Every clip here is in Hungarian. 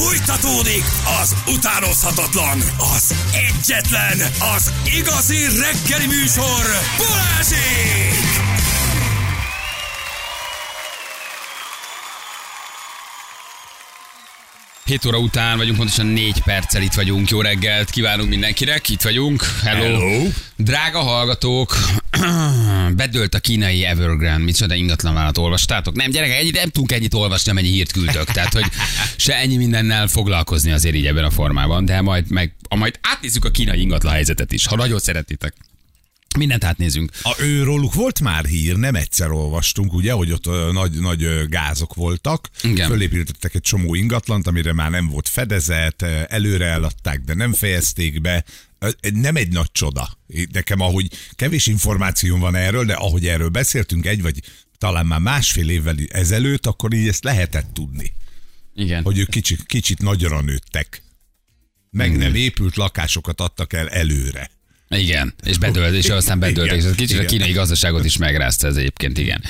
Fújtatódik az utánozhatatlan, az egyetlen, az igazi reggeli műsor, Balázsék! 7 óra után vagyunk, pontosan 4 perccel itt vagyunk. Jó reggelt kívánunk mindenkinek, itt vagyunk. Hello. Hello. Drága hallgatók, bedőlt a kínai Evergrande, micsoda ingatlan vállalat olvastátok? Nem, gyerekek, ennyit, nem tudunk ennyit olvasni, amennyi hírt küldtök. Tehát, hogy se ennyi mindennel foglalkozni azért így ebben a formában, de majd, meg, majd átnézzük a kínai ingatlan helyzetet is, ha nagyon szeretitek. Mindent átnézünk. A őróluk volt már hír, nem egyszer olvastunk, ugye, hogy ott ö, nagy, nagy ö, gázok voltak. Igen. Fölépítettek egy csomó ingatlant, amire már nem volt fedezet, ö, előre eladták, de nem fejezték be. Nem egy nagy csoda. Nekem, ahogy kevés információm van erről, de ahogy erről beszéltünk egy vagy talán már másfél évvel ezelőtt, akkor így ezt lehetett tudni, Igen. hogy ők kicsit, kicsit nagyra nőttek. Meg nem épült lakásokat adtak el előre. Igen, és bedölt, és aztán bedöltek, és kicsit a Igen. kínai gazdaságot is megrázta ez egyébként, igen.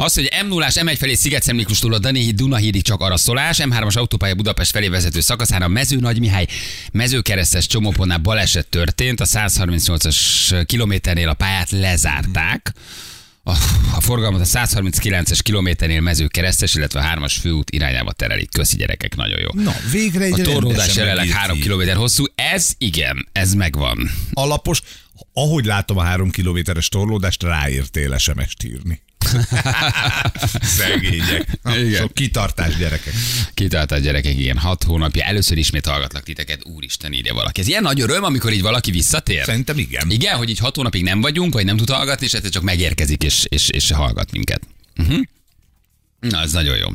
Az, hogy m 0 M1 felé Sziget Miklóstól a Dani Dunahídig csak araszolás, M3-as autópálya Budapest felé vezető szakaszán a Mező Nagy Mihály mezőkeresztes csomópontnál baleset történt, a 138-as kilométernél a pályát lezárták. A, a forgalmat a 139-es kilométernél mezőkeresztes, illetve a 3-as főút irányába terelik. Köszi gyerekek, nagyon jó. Na, végre egy A torlódás jelenleg megírt 3 hír. km hosszú, ez igen, ez megvan. alapos, ahogy látom a három kilométeres torlódást, ráértél SMS-t írni. Szegények. Igen. Sok kitartás gyerekek. Kitáltad gyerekek, igen, hat hónapja. Először ismét hallgatlak titeket, úristen, írja valaki. Ez ilyen nagy öröm, amikor így valaki visszatér? Szerintem igen. Igen, hogy így hat hónapig nem vagyunk, vagy nem tud hallgatni, és egyszer csak megérkezik, és, és, és hallgat minket. Uh-huh. Na, ez nagyon jó.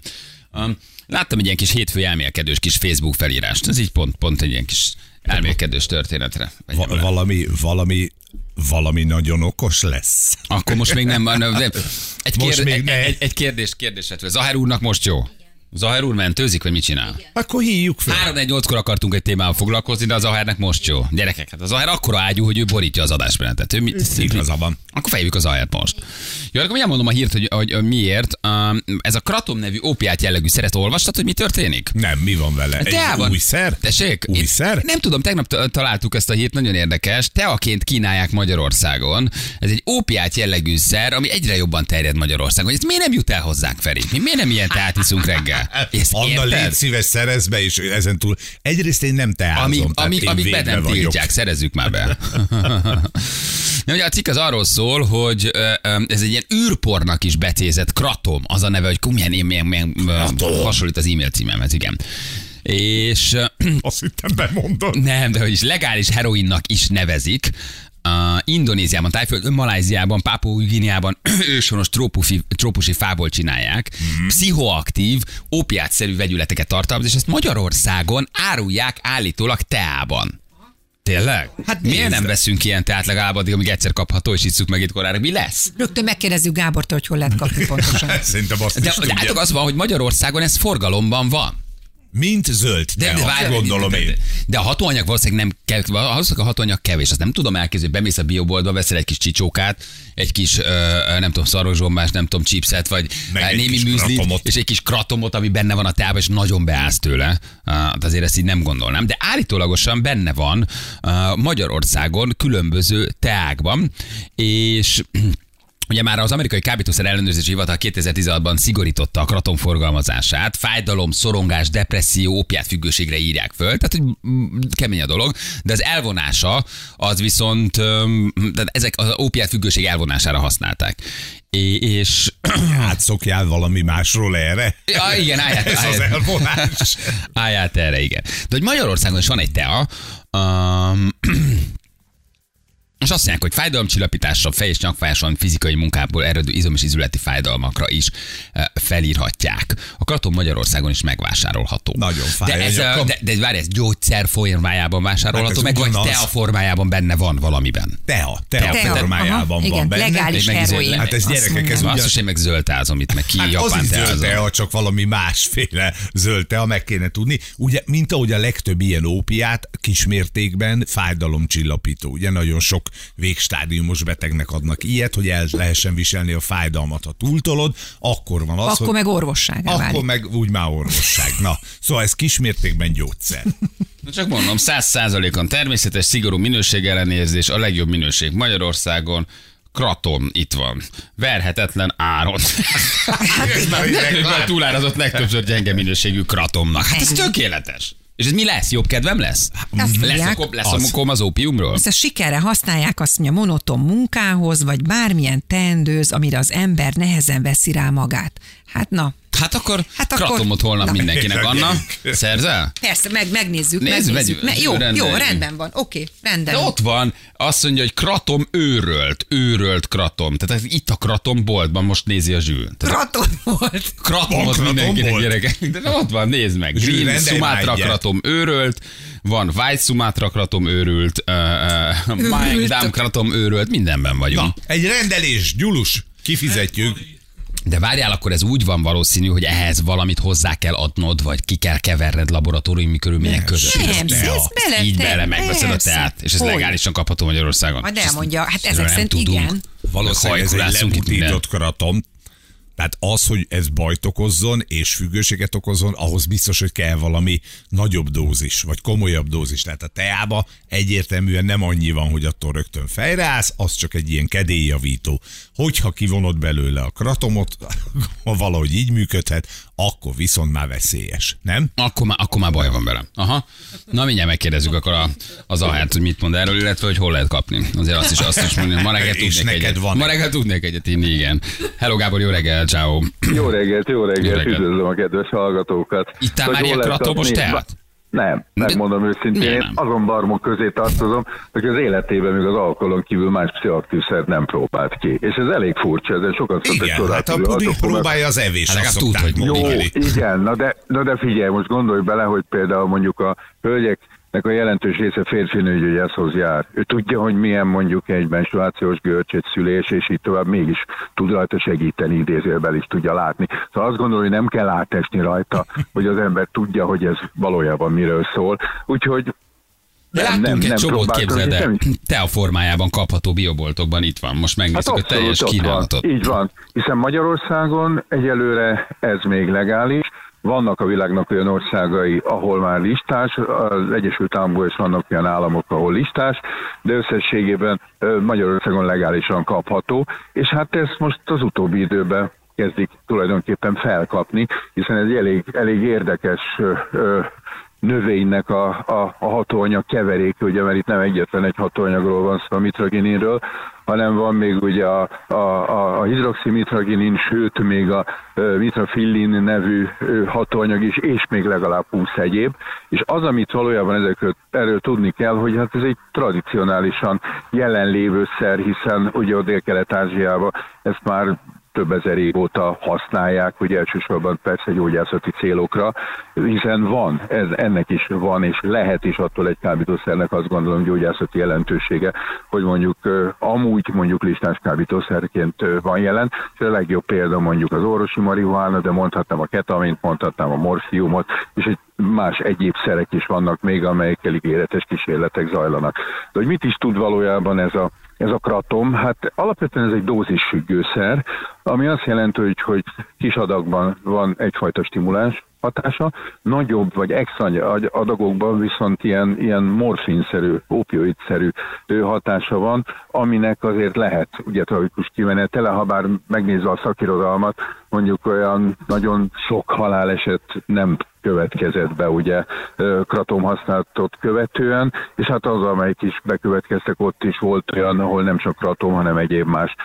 Um, láttam egy ilyen kis hétfő elmélkedős kis Facebook felírást. Ez így pont, pont egy ilyen kis elmélkedős történetre. Va- valami, valami, valami nagyon okos lesz. Akkor most még nem van. Egy, kérd, egy, egy, egy kérdés, kérdés. Zahár úrnak most jó? Zahár úr mentőzik, vagy mit csinál? Akkor hívjuk fel. 3 1 8 kor akartunk egy témával foglalkozni, de az Zahárnak most jó. Gyerekek, hát az Zahár akkora ágyú, hogy ő borítja az adásmenetet. Ő mit, Igaza van. Akkor fejjük az Zahát most. Jó, akkor mindjárt mondom a hírt, hogy, hogy, miért. Um, ez a Kratom nevű opiát jellegű szeret olvastad, hogy mi történik? Nem, mi van vele? Egy Teában. új szer? Tessék? Új szer? Nem tudom, tegnap találtuk ezt a hírt, nagyon érdekes. Teaként kínálják Magyarországon. Ez egy ópiát jellegű szer, ami egyre jobban terjed Magyarországon. Ez miért nem jut el hozzánk, Feri? Mi miért nem ilyen teát iszunk reggel? Ezt Anna, érted? légy szíves, szerez be, és ezen túl. Egyrészt én nem teázom, Amíg, amíg, amíg be nem vagyok. tiltják, szerezzük már be. Na, ugye a cikk az arról szól, hogy ez egy ilyen űrpornak is becézett kratom, az a neve, hogy milyen, milyen, milyen, hasonlít az e-mail címemhez, igen. És Azt hittem bemondod. nem, de hogy is legális heroinnak is nevezik. Uh, Indonéziában, Tájföldön, Maláziában, Pápua Guineában őshonos trópusi, trópusi fából csinálják. Mm. Pszichoaktív, opiátszerű vegyületeket tartalmaz, és ezt Magyarországon árulják állítólag teában. Tényleg? Hát miért nézd. nem veszünk ilyen teát legalább addig, amíg egyszer kapható, és isszuk meg itt korára? Mi lesz? Rögtön megkérdezzük Gábortól, hogy hol lehet kapni pontosan. Szerintem azt De, is de tudja. átok az van, hogy Magyarországon ez forgalomban van. Mint zöld De, de, várj, gondolom de, én. de, a hatóanyag valószínűleg nem kell, valószínűleg a hatóanyag kevés, azt nem tudom elképzelni, bemész a bioboltba, veszel egy kis csicsókát, egy kis, ö, nem tudom, szarvasgombás, nem tudom, chipset, vagy Meg némi műzlit, kratomot. és egy kis kratomot, ami benne van a teában, és nagyon beállsz tőle. Uh, azért ezt így nem gondolnám. De állítólagosan benne van Magyarországon különböző teákban, és Ugye már az amerikai kábítószer ellenőrzési hivatal 2016-ban szigorította a kratom forgalmazását, fájdalom, szorongás, depresszió, opiát függőségre írják föl, tehát hogy mm, kemény a dolog, de az elvonása az viszont, tehát ezek az opiát függőség elvonására használták. É- És Átszokjál valami másról erre? Ja, igen, állját, Ez az állját, elvonás. állját erre, igen. De hogy Magyarországon is van egy tea, um, és azt mondják, hogy fájdalomcsillapítással, fej- és nyakfájáson, fizikai munkából eredő izom- és izületi fájdalmakra is eh, felírhatják. A kratom Magyarországon is megvásárolható. Nagyon fáj de a ez, nyakam. de, de várj, ez gyógyszer formájában vásárolható, ez meg vagy tea formájában benne van valamiben. Tea, tea, Tea. formájában Aha, van igen, benne. legális Még meg heroin. Hát ez gyerekek, ez ugyan- Azt, én meg zöldtázom itt, meg ki Hát az japán is zöld tea, csak valami másféle zöld tea, meg kéne tudni. Ugye, mint ahogy a legtöbb ilyen ópiát kismértékben fájdalomcsillapító. Ugye nagyon sok végstádiumos betegnek adnak ilyet, hogy el lehessen viselni a fájdalmat, ha túltolod, akkor van az, Akkor hogy... meg orvosságá Akkor válik. meg úgy már orvosság. Na, szóval ez kismértékben gyógyszer. Na Csak mondom, száz százalékon természetes, szigorú minőség ellenérzés, a legjobb minőség Magyarországon. Kratom itt van. Verhetetlen áron. Legtöbben túlárazott legtöbbször gyenge minőségű kratomnak. Hát ez tökéletes. És ez mi lesz? Jobb kedvem lesz? Azt Lesz, a, lesz a az ópiumról? Ezt a sikerre használják azt mondja monoton munkához, vagy bármilyen teendőz, amire az ember nehezen veszi rá magát. Hát na, Hát akkor, Hát akkor- kratomot holnap Na. mindenkinek, Anna. Szerzel? persze, meg, megnézzük, Nézd, megnézzük. vegyük. Me, jó, jó, Rendeljük. rendben van, oké, rendben. De ott van, azt mondja, hogy kratom őrölt, őrölt kratom. Tehát itt a kratom boltban most nézi a zsűl. Tehát Raton volt. kratom az kratom mindenkinek bolt? gyerekek. De ott van, nézd meg. Green Sumatra egyet. kratom őrölt, van White Sumatra kratom őrült, uh, uh, Mike Őrült. Dam kratom őrölt, mindenben vagyunk. Na, egy rendelés, Gyulus, kifizetjük. De várjál, akkor ez úgy van valószínű, hogy ehhez valamit hozzá kell adnod, vagy ki kell keverned laboratóriumi körülmények között. Nem, ez bele- Így bele megveszed a teát, és ez Hogy? legálisan kapható Magyarországon. Majd És ezt- elmondja, hát ezek nem szerint tudunk. igen. Valószínűleg ez egy lebutított kratom. Tehát az, hogy ez bajt okozzon és függőséget okozzon, ahhoz biztos, hogy kell valami nagyobb dózis, vagy komolyabb dózis. Tehát a teába egyértelműen nem annyi van, hogy attól rögtön fejreállsz, az csak egy ilyen kedélyjavító. Hogyha kivonod belőle a kratomot, ha valahogy így működhet, akkor viszont már veszélyes, nem? Akkor már, akkor már baj van vele. Aha. Na mindjárt megkérdezzük akkor a, az ahát, hogy mit mond erről, illetve hogy hol lehet kapni. Azért azt is, azt is mondani, ma reggel És tudnék neked egyet. van. Ma reggel tudnék egyet inni, igen. Hello Gábor, jó reggel, ciao. Jó reggelt, jó reggelt, Jó reggelt. üdvözlöm a kedves hallgatókat. Hogy már ilyen kratomos teát? Nem, megmondom őszintén, miért én azon barmok közé tartozom, hogy az életében még az alkoholon kívül más pszichoaktív szert nem próbált ki. És ez elég furcsa, ezen sokat szokott Igen, hát a puding próbálja az evés, Hát azt legalább tud, hogy Jó, igen, na de, na de figyelj, most gondolj bele, hogy például mondjuk a hölgyeknek a jelentős része férfi nőgyógyászhoz jár. Ő tudja, hogy milyen mondjuk egy menstruációs görcs, egy szülés, és így tovább mégis tud rajta segíteni, idézőben is tudja látni. Szóval azt gondolom, hogy nem kell átesni rajta, hogy az ember tudja, hogy ez valójában miről szól. Úgyhogy De nem, láttunk nem, egy nem csomót, próbálkozom, képzeld el. semmi- Te a formájában kapható bioboltokban itt van. Most megnézzük a teljes kínálatot. Van. Így van. Hiszen Magyarországon egyelőre ez még legális. Vannak a világnak olyan országai, ahol már listás, az Egyesült Államokban is vannak olyan államok, ahol listás, de összességében Magyarországon legálisan kapható, és hát ezt most az utóbbi időben kezdik tulajdonképpen felkapni, hiszen ez egy elég, elég érdekes ö, ö, növénynek a, a, a hatóanyag keverék, ugye, mert itt nem egyetlen egy hatóanyagról van szó, a mitragininről, hanem van még ugye a, a, a, a hidroximitraginin, sőt még a mitrafillin nevű hatóanyag is, és még legalább 20 egyéb. És az, amit valójában ezekről erről tudni kell, hogy hát ez egy tradicionálisan jelenlévő szer, hiszen ugye a Dél-Kelet-Ázsiában ezt már több ezer év óta használják, hogy elsősorban persze gyógyászati célokra, hiszen van, ez ennek is van, és lehet is attól egy kábítószernek azt gondolom gyógyászati jelentősége, hogy mondjuk amúgy mondjuk listás kábítószerként van jelen, és a legjobb példa mondjuk az orvosi marihuána, de mondhatnám a ketamint, mondhatnám a morfiumot, és egy más egyéb szerek is vannak még, amelyekkel ígéretes kísérletek zajlanak. De hogy mit is tud valójában ez a ez a kratom, hát alapvetően ez egy dózisfüggőszer, ami azt jelenti, hogy, hogy kis adagban van egyfajta stimuláns hatása, nagyobb vagy extra adagokban viszont ilyen, ilyen morfinszerű, opioidszerű hatása van, aminek azért lehet ugye tragikus kimenetele, ha bár megnézve a szakirodalmat, mondjuk olyan nagyon sok haláleset nem következett be ugye kratom használatot követően, és hát az, amelyik is bekövetkeztek, ott is volt olyan, ahol nem csak kratom, hanem egyéb más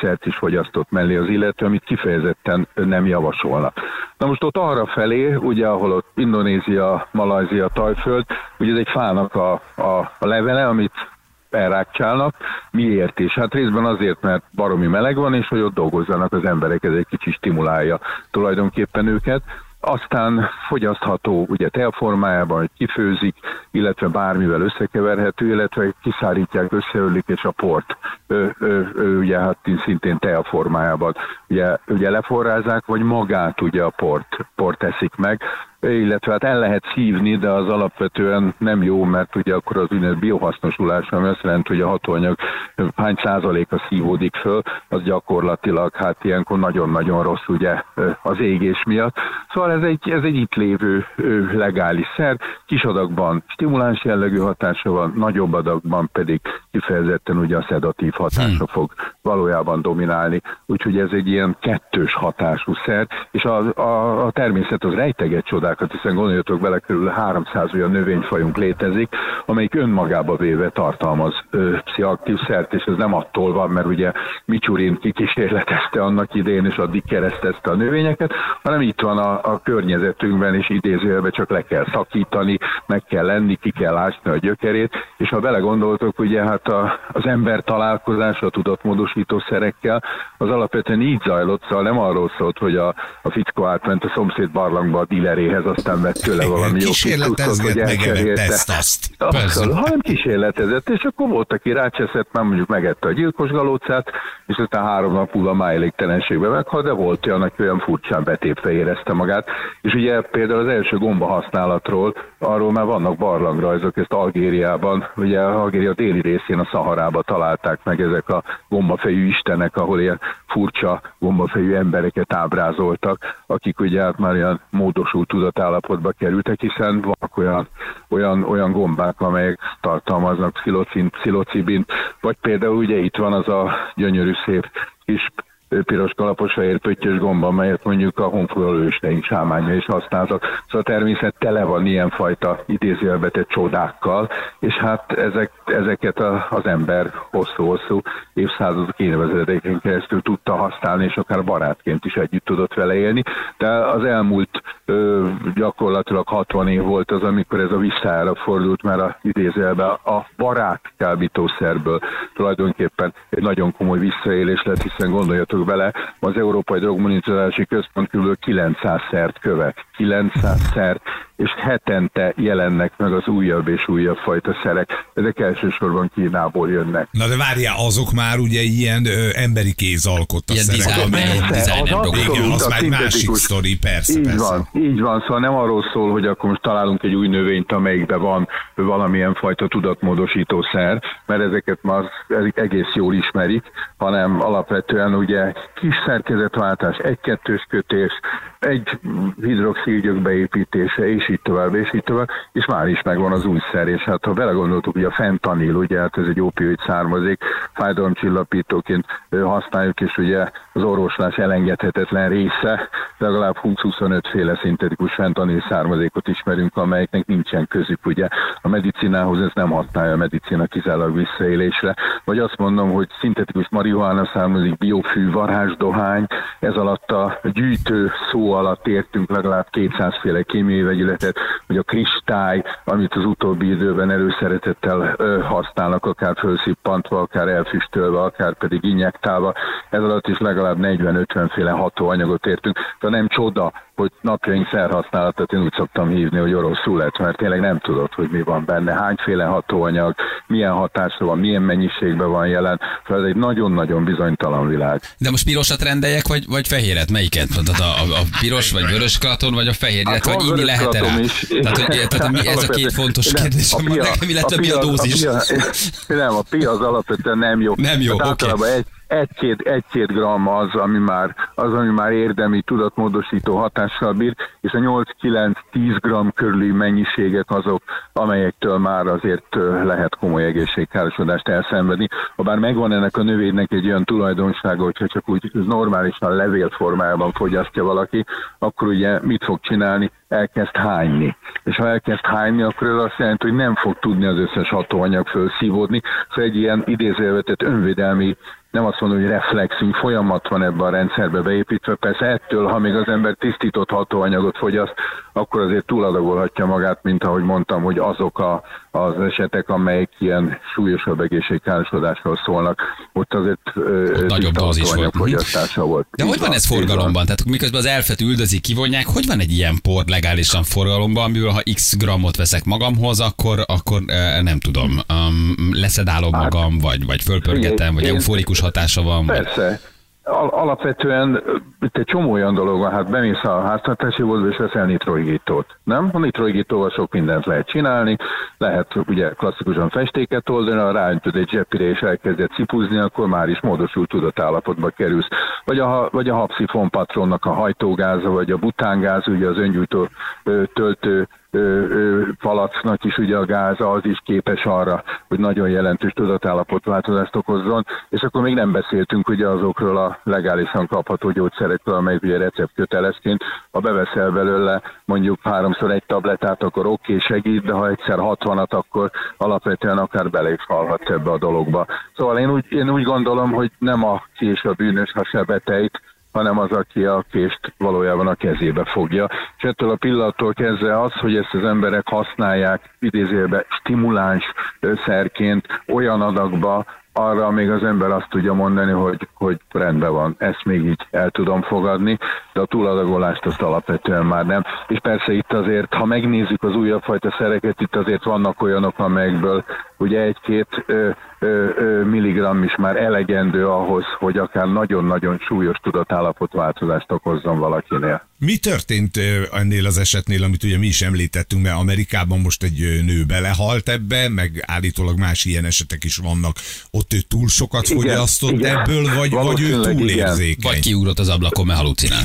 szert is fogyasztott mellé az illető, amit kifejezetten nem javasolnak. Na most ott arra felé, ugye ahol ott Indonézia, Malajzia, Tajföld, ugye ez egy fának a, a, a levele, amit elrákcsálnak. Miért is? Hát részben azért, mert baromi meleg van, és hogy ott dolgozzanak az emberek, ez egy kicsit stimulálja tulajdonképpen őket aztán fogyasztható ugye teaformájában, hogy kifőzik, illetve bármivel összekeverhető, illetve kiszárítják, összeölik, és a port ö, ö, ö, ugye hát szintén teaformájában. Ugye, ugye leforrázzák, vagy magát ugye a port, port eszik meg, illetve hát el lehet szívni, de az alapvetően nem jó, mert ugye akkor az úgynevezett biohasznosulás, ami azt jelenti, hogy a hatóanyag hány százaléka szívódik föl, az gyakorlatilag hát ilyenkor nagyon-nagyon rossz ugye az égés miatt. Szóval ez egy, ez egy itt lévő legális szer, kis adagban stimuláns jellegű hatása van, nagyobb adagban pedig kifejezetten ugye a szedatív hatása hmm. fog valójában dominálni. Úgyhogy ez egy ilyen kettős hatású szer, és a, a, a természet az rejteget csodákat, hiszen gondoljatok bele, körül 300 olyan növényfajunk létezik, amelyik önmagába véve tartalmaz ö, pszichoaktív szert, és ez nem attól van, mert ugye Micsurin kikísérletezte annak idén, és addig keresztezte a növényeket, hanem itt van a, a környezetünkben, és idézőjelben csak le kell szakítani, meg kell lenni, ki kell ásni a gyökerét, és ha belegondoltok, ugye hát a, az ember találkozása a tudatmódosító szerekkel, az alapvetően így zajlott, szóval nem arról szólt, hogy a, a fickó átment a szomszéd barlangba a dileréhez, aztán vett tőle valami jó Kísérletezget meg ezt azt. Hanem kísérletezett, és akkor volt, aki rácseszett, már mondjuk megette a gyilkos galócát, és aztán három nap múlva májléktelenségbe meghalt, de volt olyan, aki olyan furcsán betépve érezte magát. És ugye például az első gomba használatról, arról már vannak barlangrajzok, ezt Algériában, ugye Algéria déli részén a Szaharába találták meg ezek a gombafejű istenek, ahol ilyen furcsa gombafejű embereket ábrázoltak, akik ugye hát már ilyen módosult tudatállapotba kerültek, hiszen vannak olyan, olyan, olyan gombák, amelyek tartalmaznak pszilocin, pszilocibint, vagy például ugye itt van az a gyönyörű szép kis piros kalapos fehér pöttyös gomba, melyet mondjuk a honfoglaló ősteink sámánya is használtak. Szóval természet tele van ilyenfajta idézőjelbetett csodákkal, és hát ezek, ezeket a, az ember hosszú-hosszú évszázadok énevezetéken keresztül tudta használni, és akár barátként is együtt tudott vele élni. De az elmúlt ö, gyakorlatilag 60 év volt az, amikor ez a visszára fordult, mert a idézőjelben a barát kábítószerből tulajdonképpen egy nagyon komoly visszaélés lett, hiszen gondoljatok gondoljatok bele, az Európai Drogmonitorozási Központ kb. 900 szert követ. 900 szert, és hetente jelennek meg az újabb és újabb fajta szerek. Ezek elsősorban Kínából jönnek. Na de várjál, azok már ugye ilyen ö, emberi kéz alkotta Ilyen szerek. design- designer az dolgok. Igen, abszolút az már egy másik sztori, persze, Így persze. van, így van, szóval nem arról szól, hogy akkor most találunk egy új növényt, amelyikben van valamilyen fajta tudatmódosító szer, mert ezeket már egész jól ismerik, hanem alapvetően ugye kis szerkezetváltás, egy-kettős kötés, egy hidroxilgyök beépítése, és így tovább, és így tovább, és már is megvan az új szer, és hát ha belegondoltuk, hogy a fentanil, ugye hát ez egy opioid származék, fájdalomcsillapítóként használjuk, és ugye az orvoslás elengedhetetlen része, legalább 20-25 féle szintetikus fentanil származékot ismerünk, amelyeknek nincsen közük, ugye. A medicinához ez nem használja a medicina kizárólag visszaélésre, vagy azt mondom, hogy szintetikus marihuána származik, biofű, varázsdohány, ez alatt a gyűjtő szó alatt értünk legalább 200 féle kémiai vegyületet, vagy a kristály, amit az utóbbi időben előszeretettel használnak, akár felszippantva, akár elfüstölve, akár pedig injektálva. Ez alatt is legalább 40-50 féle hatóanyagot értünk. De nem csoda, hogy napjaink szerhasználatot én úgy szoktam hívni, hogy oroszul lett, mert tényleg nem tudod, hogy mi van benne, hányféle hatóanyag, milyen hatása van, milyen mennyiségben van jelen. Szóval ez egy nagyon-nagyon bizonytalan világ. De most pirosat rendeljek, vagy, vagy fehéret? Melyiket? Tehát a, a, a piros, vagy vörös klaton, vagy a fehér, Hát illetve vagy inni lehet rá? is. Tehát, hogy, tehát mi, ez a két fontos kérdés, a hogy nekem, illetve a mi a dózis. pia- Nem, a pia az alapvetően nem jó. Nem jó, Tehát oké. általában egy, egy-két, egy-két gram az, ami már, az, ami már érdemi tudatmódosító hatással bír, és a 8-9-10 gram körüli mennyiségek azok, amelyektől már azért lehet komoly egészségkárosodást elszenvedni. Ha bár megvan ennek a növénynek egy olyan tulajdonsága, hogyha csak úgy normálisan levélformájában fogyasztja valaki, akkor ugye mit fog csinálni? Elkezd hányni. És ha elkezd hányni, akkor ez azt jelenti, hogy nem fog tudni az összes hatóanyag felszívódni. Szóval egy ilyen idézőjelvetett önvédelmi nem azt mondom, hogy reflexünk folyamat van ebben a rendszerbe beépítve. Persze ettől, ha még az ember tisztított hatóanyagot fogyaszt, akkor azért túladagolhatja magát, mint ahogy mondtam, hogy azok a, az esetek, amelyek ilyen súlyosabb egészségkárosodásról szólnak, ott azért ö, nagyobb tiszta dózis volt. Fogyasztása volt. De Így hogy van ez forgalomban? Tehát miközben az elfet üldözik, kivonják, hogy van egy ilyen por legálisan forgalomban, amiből ha x grammot veszek magamhoz, akkor, akkor eh, nem tudom, um, leszedálom magam, vagy, vagy fölpörgetem, vagy én- euforikus hatása van, vagy... Alapvetően itt egy csomó olyan dolog van, hát bemész a háztartási boltba és veszel nitrogítót, nem? A nitrogítóval sok mindent lehet csinálni, lehet ugye klasszikusan festéket oldani, ha ráöntöd egy zsepire és elkezded cipuzni, akkor már is módosult tudatállapotba kerülsz. Vagy a, vagy a hapszifon patronnak a hajtógáza, vagy a butángáz, ugye az öngyújtó töltő palacnak is ugye a gáza az is képes arra, hogy nagyon jelentős tudatállapotváltozást okozzon, és akkor még nem beszéltünk ugye azokról a legálisan kapható gyógyszerekről, amelyek ugye recept kötelezként, ha beveszel belőle mondjuk háromszor egy tabletát, akkor oké, okay, segít, de ha egyszer 60-at, akkor alapvetően akár bele is halhatsz ebbe a dologba. Szóval én úgy, én úgy gondolom, hogy nem a kés a bűnös, ha se betejt, hanem az, aki a kést valójában a kezébe fogja. És ettől a pillanattól kezdve az, hogy ezt az emberek használják idézőbe stimuláns szerként olyan adagba, arra még az ember azt tudja mondani, hogy, hogy rendben van, ezt még így el tudom fogadni, de a túladagolást azt alapvetően már nem. És persze itt azért, ha megnézzük az újabb fajta szereket, itt azért vannak olyanok, amelyekből ugye egy-két milligramm is már elegendő ahhoz, hogy akár nagyon-nagyon súlyos tudatállapotváltozást okozzon valakinél. Mi történt ennél az esetnél, amit ugye mi is említettünk, mert Amerikában most egy nő belehalt ebbe, meg állítólag más ilyen esetek is vannak. Ott ő túl sokat Igen, fogyasztott igen. ebből, vagy, vagy ő Valószínűleg túl igen. érzékeny? Vagy kiugrott az ablakon, mert halucinál.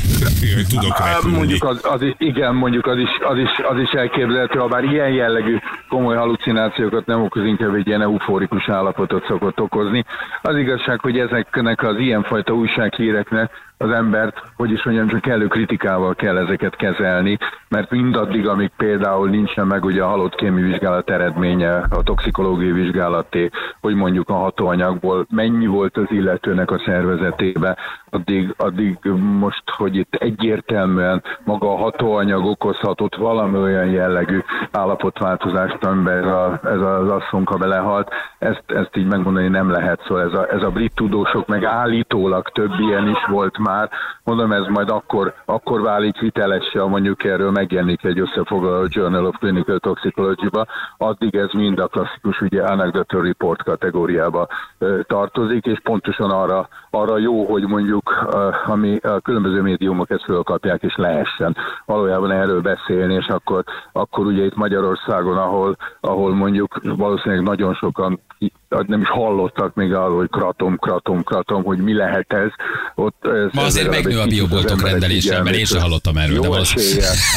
Tudok repülni. Mondjuk az, az, igen, mondjuk az is, az is, az is elképzelhető, ha bár ilyen jellegű komoly halucinációkat nem okoz, inkább egy ilyen euforikus állapotot szokott okozni. Az igazság, hogy ezeknek az ilyenfajta újsághíreknek az embert, hogy is mondjam, csak kellő kritikával kell ezeket kezelni, mert mindaddig, amíg például nincsen meg ugye a halott kémi vizsgálat eredménye, a toxikológiai vizsgálaté, hogy mondjuk a hatóanyagból mennyi volt az illetőnek a szervezetébe, addig, addig most, hogy itt egyértelműen maga a hatóanyag okozhatott valami olyan jellegű állapotváltozást, amiben ez, a, ez az asszonka belehalt, ezt, ezt így megmondani nem lehet, szóval ez a, ez a brit tudósok, meg állítólag több ilyen is volt már, mondom, ez majd akkor, akkor válik hitelessé, ha mondjuk erről megjelenik egy összefoglaló Journal of Clinical Toxicology-ba, addig ez mind a klasszikus ugye anecdotal report kategóriába tartozik, és pontosan arra, arra jó, hogy mondjuk ami a különböző médiumok ezt fölkapják, és lehessen valójában erről beszélni, és akkor, akkor ugye itt Magyarországon, ahol, ahol mondjuk valószínűleg nagyon sokan nem is hallottak még arról, hogy kratom, kratom, kratom, hogy mi lehet ez. Ott ez, Ma ez azért megnő a bioboltok emberek rendelésre, mert én sem hallottam erről, Jó de.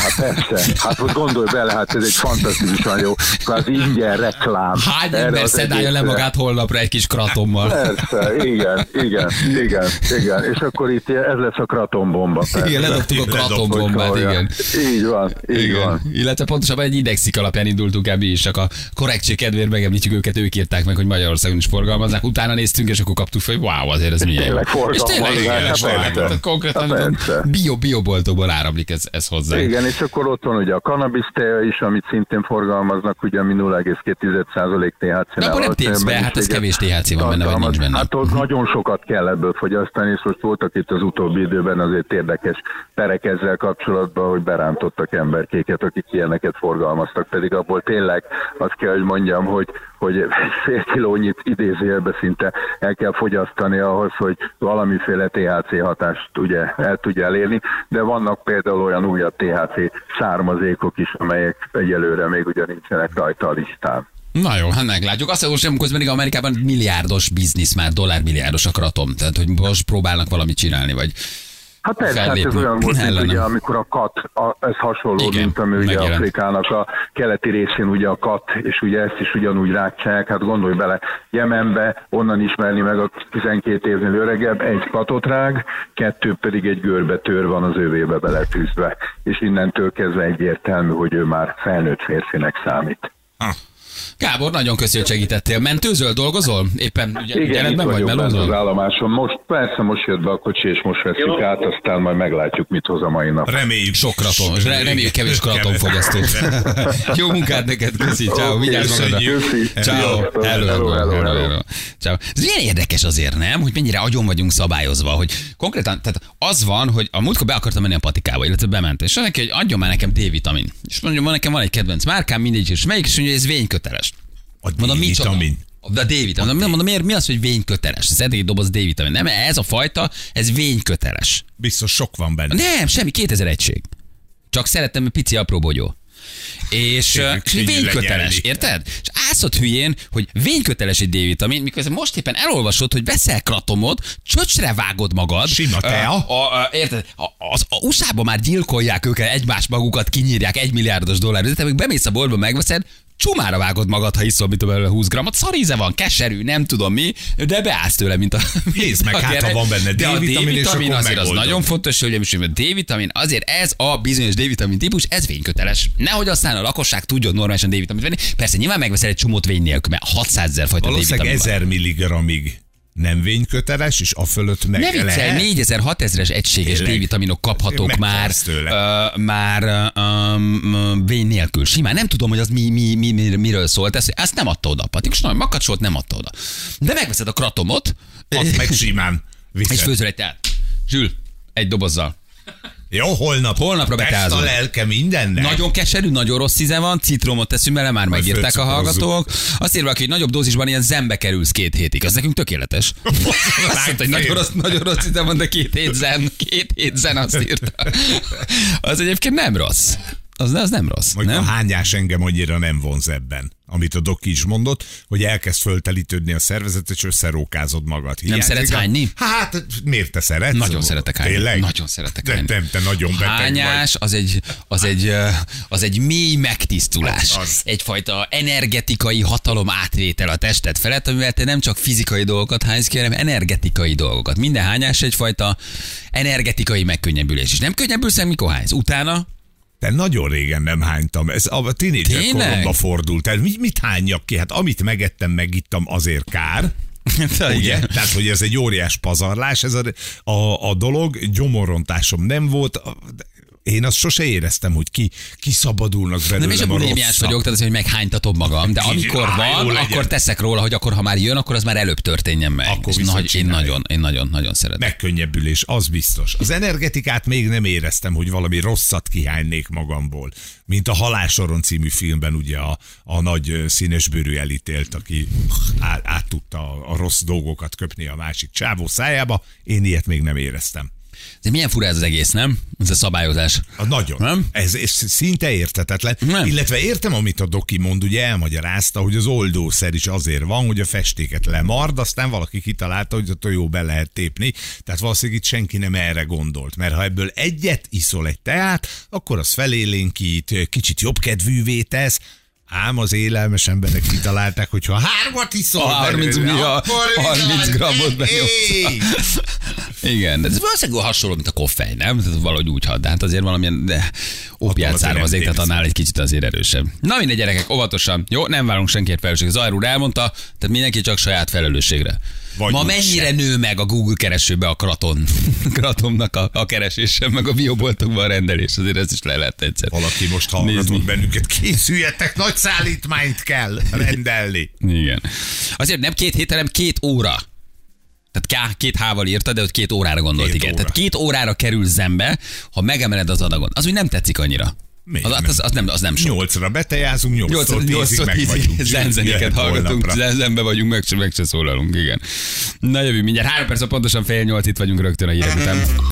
Hát persze. Hát most gondolj bele, hát ez egy fantasztikusan jó, az ingyen reklám. Hány Erre ember szedálja le magát holnapra egy kis kratommal? Persze, igen, igen, igen, igen. És akkor itt ez lesz a kratombomba. persze. Igen, ledobtuk a kratombombát, igen. Így van, így van. Illetve pontosabban egy indexik alapján indultunk el mi is, csak a korrektség kedvéért megemlítjük őket, ők írták meg, hogy Magyarországon is forgalmazzák. Utána néztünk, és akkor kaptuk fel, hogy wow, azért ez milyen. Tényleg És tényleg, forgalmazzák, igen, hát tehát konkrétan Hát persze. bio, bioboltokból áramlik ez, ez hozzá. Igen, és akkor ott van ugye a kannabiszteja is, amit szintén forgalmaznak, ugye ami 0,2% THC. De abból nem tépsz be, hát ez kevés THC van benne, vagy nincs benne. Hát ott nagyon sokat kell ebből fogyasztani, és most voltak itt az utóbbi időben azért érdekes perek ezzel kapcsolatban, hogy berántottak emberkéket, akik ilyeneket forgalmaztak, pedig abból tényleg azt kell, hogy mondjam, hogy, hogy fél kilónyit idézőjelbe szinte el kell fogyasztani ahhoz, hogy valamiféle THC hatást ugye el tudja elérni, de vannak például olyan újabb THC származékok is, amelyek egyelőre még ugye nincsenek rajta a listán. Na jó, hát meglátjuk. Azt hiszem, hogy még Amerikában milliárdos biznisz már, dollármilliárdos a kratom. Tehát, hogy most próbálnak valamit csinálni, vagy Hát persze, hát ez olyan volt, mint ugye, amikor a kat, a, ez hasonló, Igen, mint ami ugye megjelent. Afrikának a keleti részén ugye a kat, és ugye ezt is ugyanúgy rákcsálják, hát gondolj bele, Jemenbe onnan ismerni meg a 12 évnél öregebb, egy katot rág, kettő pedig egy görbe tör van az övébe beletűzve, és innentől kezdve egyértelmű, hogy ő már felnőtt férfinek számít. Gábor, nagyon köszi, hogy segítettél. Mentőzöl dolgozol? Éppen ugye, Igen, itt jelenetben vagy vagyok bent az melózol? állomáson. Most, persze most jött be a kocsi, és most veszük át, aztán majd meglátjuk, mit hoz a mai nap. Reméljük. Sok re- reméljük kevés kratomfogyasztó. Jó munkát neked, köszi, ciao, vigyázz magadra. Ciao, hello, hello, Hello. Ciao. Ez milyen érdekes azért, nem? Hogy mennyire agyon vagyunk szabályozva, hogy konkrétan, tehát az van, hogy a múltkor be akartam menni a patikába, illetve bement, és neki, hogy adjon már nekem D-vitamin. És mondja, van nekem van egy kedvenc márkám, mindegy, és melyik, és mondja, ez vényköteles. A Mondom? D-vitamin. De a D-vitamin. Nem mondom, miért, mi az, hogy vényköteles? Ez eddig doboz D-vitamin. Nem, ez a fajta, ez vényköteles. Biztos sok van benne. Nem, semmi, 2000 egység. Csak szerettem, hogy pici apró bogyó. És vényköteles, érted? És állsz hülyén, hogy vényköteles egy D-vitamin, miközben most éppen elolvasod, hogy veszel kratomot, csöcsre vágod magad. Sima tea. Uh, a, a, érted? A, az, a USA-ban már gyilkolják őket, egymás magukat, kinyírják egy milliárdos dollár. Te meg bemész a boltba, megveszed, csumára vágod magad, ha iszol, mit belőle 20 grammot. Szaríze van, keserű, nem tudom mi, de beállsz tőle, mint a... Nézd meg, hát, ha van benne D-vitamin, és akkor azért az nagyon fontos, hogy a D-vitamin, azért ez a bizonyos D-vitamin típus, ez vényköteles. Nehogy aztán a lakosság tudjon normálisan D-vitamint venni. Persze nyilván megveszel egy csomót vény nélkül, mert 600 ezer fajta Valószínűleg D-vitamin van. 1000 milligrammig nem vényköteles, és a fölött meg Ne viccelj, lehet. 4000, 6000-es egységes? D-vitaminok kaphatók már, tőle. uh, már um, vény nélkül. Simán nem tudom, hogy az mi, mi, mi, mi miről szólt. Ezt, ezt nem adta oda. Patikus, nagyon makacsolt, nem adta oda. De megveszed a kratomot, Azt meg simán. és Viszed. főzöl egy teát. Zsül, egy dobozzal. Jó, holnap. Holnapra Test a lelke mindennek. Nagyon keserű, nagyon rossz íze van, citromot teszünk bele, már megírták a hallgatók. Azt írva, hogy nagyobb dózisban ilyen zembe kerülsz két hétig. Az nekünk tökéletes. Azt mondta, hogy nagyon rossz, nagyon rossz íze van, de két hét zen, két hét zen azt írta. Az egyébként nem rossz. Az, az nem rossz, Mondjuk nem? a hányás engem annyira nem vonz ebben. Amit a doki is mondott, hogy elkezd föltelítődni a szervezet, és összerókázod magad. Hiányzik szeretsz a- hányni? Hát, miért te szeretsz? Nagyon szeretek hányni. Tényleg? Nagyon szeretek de, hányni. Nem, te nagyon beteg Hányás az egy, az egy, az egy mély megtisztulás. Az, az. Egyfajta energetikai hatalom átvétel a tested felett, amivel te nem csak fizikai dolgokat hánysz ki, hanem energetikai dolgokat. Minden hányás egyfajta energetikai megkönnyebbülés. És nem könnyebbülsz mikor hánysz? Utána Te nagyon régen nem hánytam. Ez a tínédzser koromba fordult el. Mit, mit hányak ki? Hát amit megettem, megittam, azért kár. Ugye? Tehát, hogy ez egy óriás pazarlás, ez a, a, a dolog, gyomorontásom nem volt, én azt sose éreztem, hogy ki, ki szabadulnak belőlem Nem is a bulémiás vagyok, tehát az, hogy meghánytatom magam, de amikor van, akkor teszek róla, hogy akkor ha már jön, akkor az már előbb történjen meg. Akkor nagy, én nagyon, én nagyon, nagyon szeretem. Megkönnyebbülés, az biztos. Az energetikát még nem éreztem, hogy valami rosszat kihánynék magamból. Mint a Halálsoron című filmben ugye a, a nagy színesbőrű elítélt, aki át, át tudta a, a rossz dolgokat köpni a másik csávó szájába. Én ilyet még nem éreztem. De milyen fura ez az egész, nem? Ez a szabályozás. A nagyon. Nem? Ez, ez szinte értetetlen. Nem. Illetve értem, amit a doki mond, ugye elmagyarázta, hogy az oldószer is azért van, hogy a festéket lemard, aztán valaki kitalálta, hogy a tojó be lehet tépni. Tehát valószínűleg itt senki nem erre gondolt. Mert ha ebből egyet iszol egy teát, akkor az felélénkít, kicsit jobb kedvűvé tesz, Ám az élelmes emberek kitalálták, hogy ha hármat iszol, A 30 belőle, akkor 30 bizony, grammot benyomsz. Igen, ez valószínűleg hasonló, mint a koffein, nem? Tehát valahogy úgy hat, de hát azért valamilyen de opiát származék, tehát annál egy kicsit azért erősebb. Na mindegy gyerekek, óvatosan. Jó, nem várunk senkiért felelősségre. Zajr úr elmondta, tehát mindenki csak saját felelősségre. Vagy Ma mennyire sem. nő meg a Google keresőbe a kraton, kratomnak a, a keresése, meg a bioboltokban a rendelés, azért ez is le lehet egyszer. Valaki most hallgatott bennünket, készüljetek, nagy szállítmányt kell rendelni. Igen. Azért nem két hét, hanem két óra. Tehát két hával írta, de ott két órára gondolt, Két igen. óra. Tehát két órára kerül zembe, ha megemeled az adagon. Az úgy nem tetszik annyira. Miért Az, nem? az, az, nem, az nem sok. Nyolcra betejázunk, nyolctól tízig meg vagyunk. Zenzeniket Jöhet hallgatunk, holnapra. zenbe vagyunk, meg se, meg se szólalunk, igen. Na jövő mindjárt, három perc, pontosan fél nyolc itt vagyunk rögtön a hírek után.